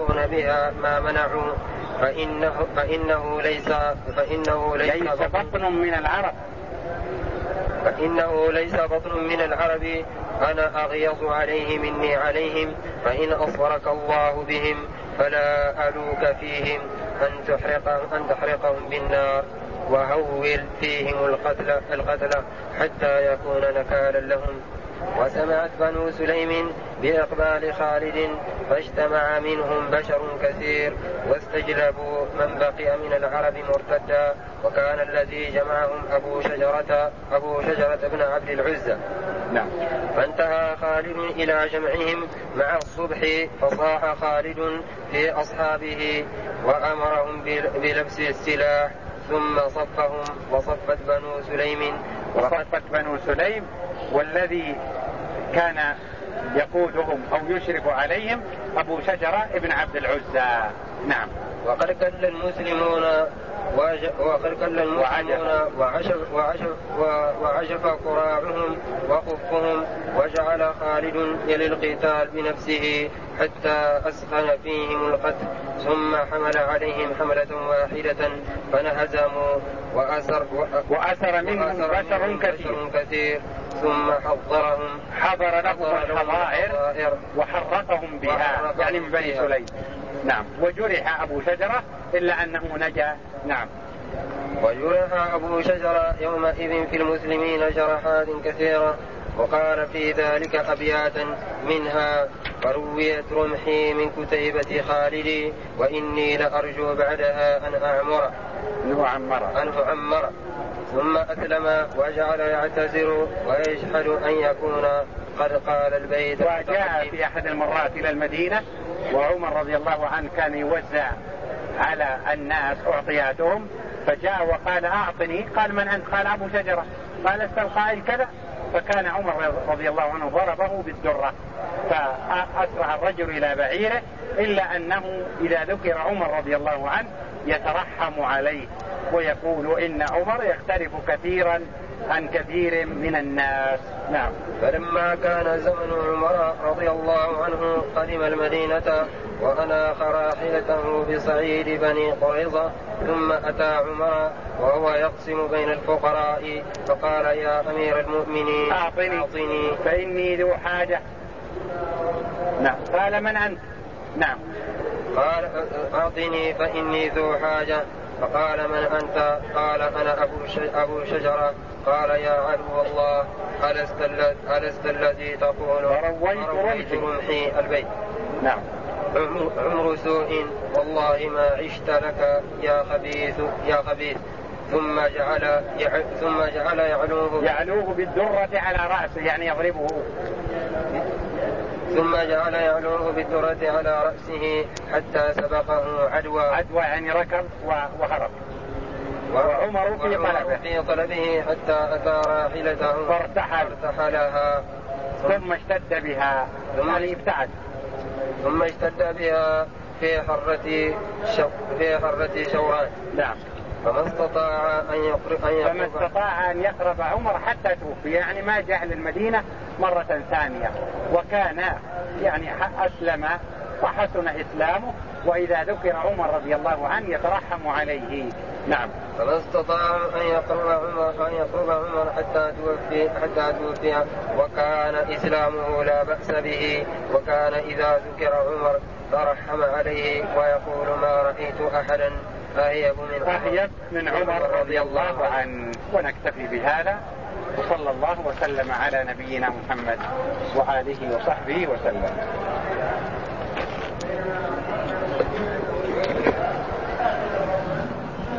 يحققون بها ما منعوا فإنه فإنه ليس فإنه ليس, ليس بطن. من العرب. فإنه ليس بطن من العرب. أنا أغيظ عليه مني عليهم. فإن أصبرك الله بهم فلا ألوك فيهم. أن تحرق أن تحرقهم بالنار. وهول فيهم القتل القتل حتى يكون نكالا لهم. وسمعت بنو سليم بإقبال خالد فاجتمع منهم بشر كثير واستجلبوا من بقي من العرب مرتدا وكان الذي جمعهم أبو شجرة أبو شجرة بن عبد العزى نعم. فانتهى خالد إلى جمعهم مع الصبح فصاح خالد لأصحابه وأمرهم بلبس السلاح ثم صفهم وصفت بنو سليم وصفت بنو سليم والذي كان يقودهم أو يشرف عليهم أبو شجرة ابن عبد العزى. نعم. وقد كل المسلمون كل المسلمون وعشف, وعشف, وعشف قراعهم وخفهم وجعل خالد يلي القتال بنفسه حتى أسخن فيهم القتل. ثم حمل عليهم حملة واحدة فنهزموا وأسر وأسر منهم بشر كثير, كثير. ثم حضرهم حضر لهم الحظائر وحرقهم بها يعني من بني سليم. نعم. وجرح أبو شجرة إلا أنه نجا. نعم. وجرح أبو شجرة يومئذ في المسلمين جرحات كثيرة وقال في ذلك أبياتا منها فرويت رمحي من كتيبة خالدي وإني لأرجو بعدها أن أعمر. أن أعمر. أن أعمر. ثم أسلم وجعل يعتذر ويجحد أن يكون قد قال البيت. وجاء في أحد المرات إلى المدينة وعمر رضي الله عنه كان يوزع على الناس أعطياتهم فجاء وقال أعطني. قال من أنت؟ قال أبو شجرة. قال القائل كذا. فكان عمر رضي الله عنه ضربه بالدرة. فأسرع الرجل إلى بعيره إلا أنه إذا ذكر عمر رضي الله عنه يترحم عليه ويقول إن عمر يختلف كثيرا عن كثير من الناس. نعم. فلما كان زمن عمر رضي الله عنه قدم المدينة وأناخ راحلته بصعيد بني قريظة ثم أتى عمر وهو يقسم بين الفقراء فقال يا أمير المؤمنين أعطني, أعطني. فإني ذو حاجة. نعم. قال من أنت؟ نعم. قال أعطني فإني ذو حاجة. فقال من أنت؟ قال أنا أبو, أبو شجرة. قال يا عدو الله ألست, ألست الذي تقول؟ رويت رمحي البيت. نعم. عمر سوء والله ما عشت لك يا خبيث يا خبيث. ثم جعل ثم جعل يعلوه يعلوه بالدرة على رأسه يعني يضربه ثم جعل يعلوه بالدرة على رأسه حتى سبقه عدوى. عدوى يعني ركب وهرب. وعمر في طلبه. في طلبه حتى أتى راحلته. فارتحل. فارتحلها. ثم اشتد بها. ثم ابتعد. ثم اشتد بها في حرة شو في حرة شوران نعم. فما استطاع أن يقرب أن فما استطاع أن يقرب عمر حتى توفي. يعني ما جاء للمدينة مرة ثانية. وكان يعني أسلم وحسن إسلامه. وإذا ذكر عمر رضي الله عنه يترحم عليه. نعم. فما استطاع أن يقرب عمر أن يقرب عمر حتى توفي حتى توفي. وكان إسلامه لا بأس به. وكان إذا ذكر عمر ترحم عليه ويقول ما رأيت أحدا. أهيب من أهيب من عمر رضي الله عنه. ونكتفي بهذا. وصلى الله وسلم على نبينا محمد وآله وصحبه وسلم.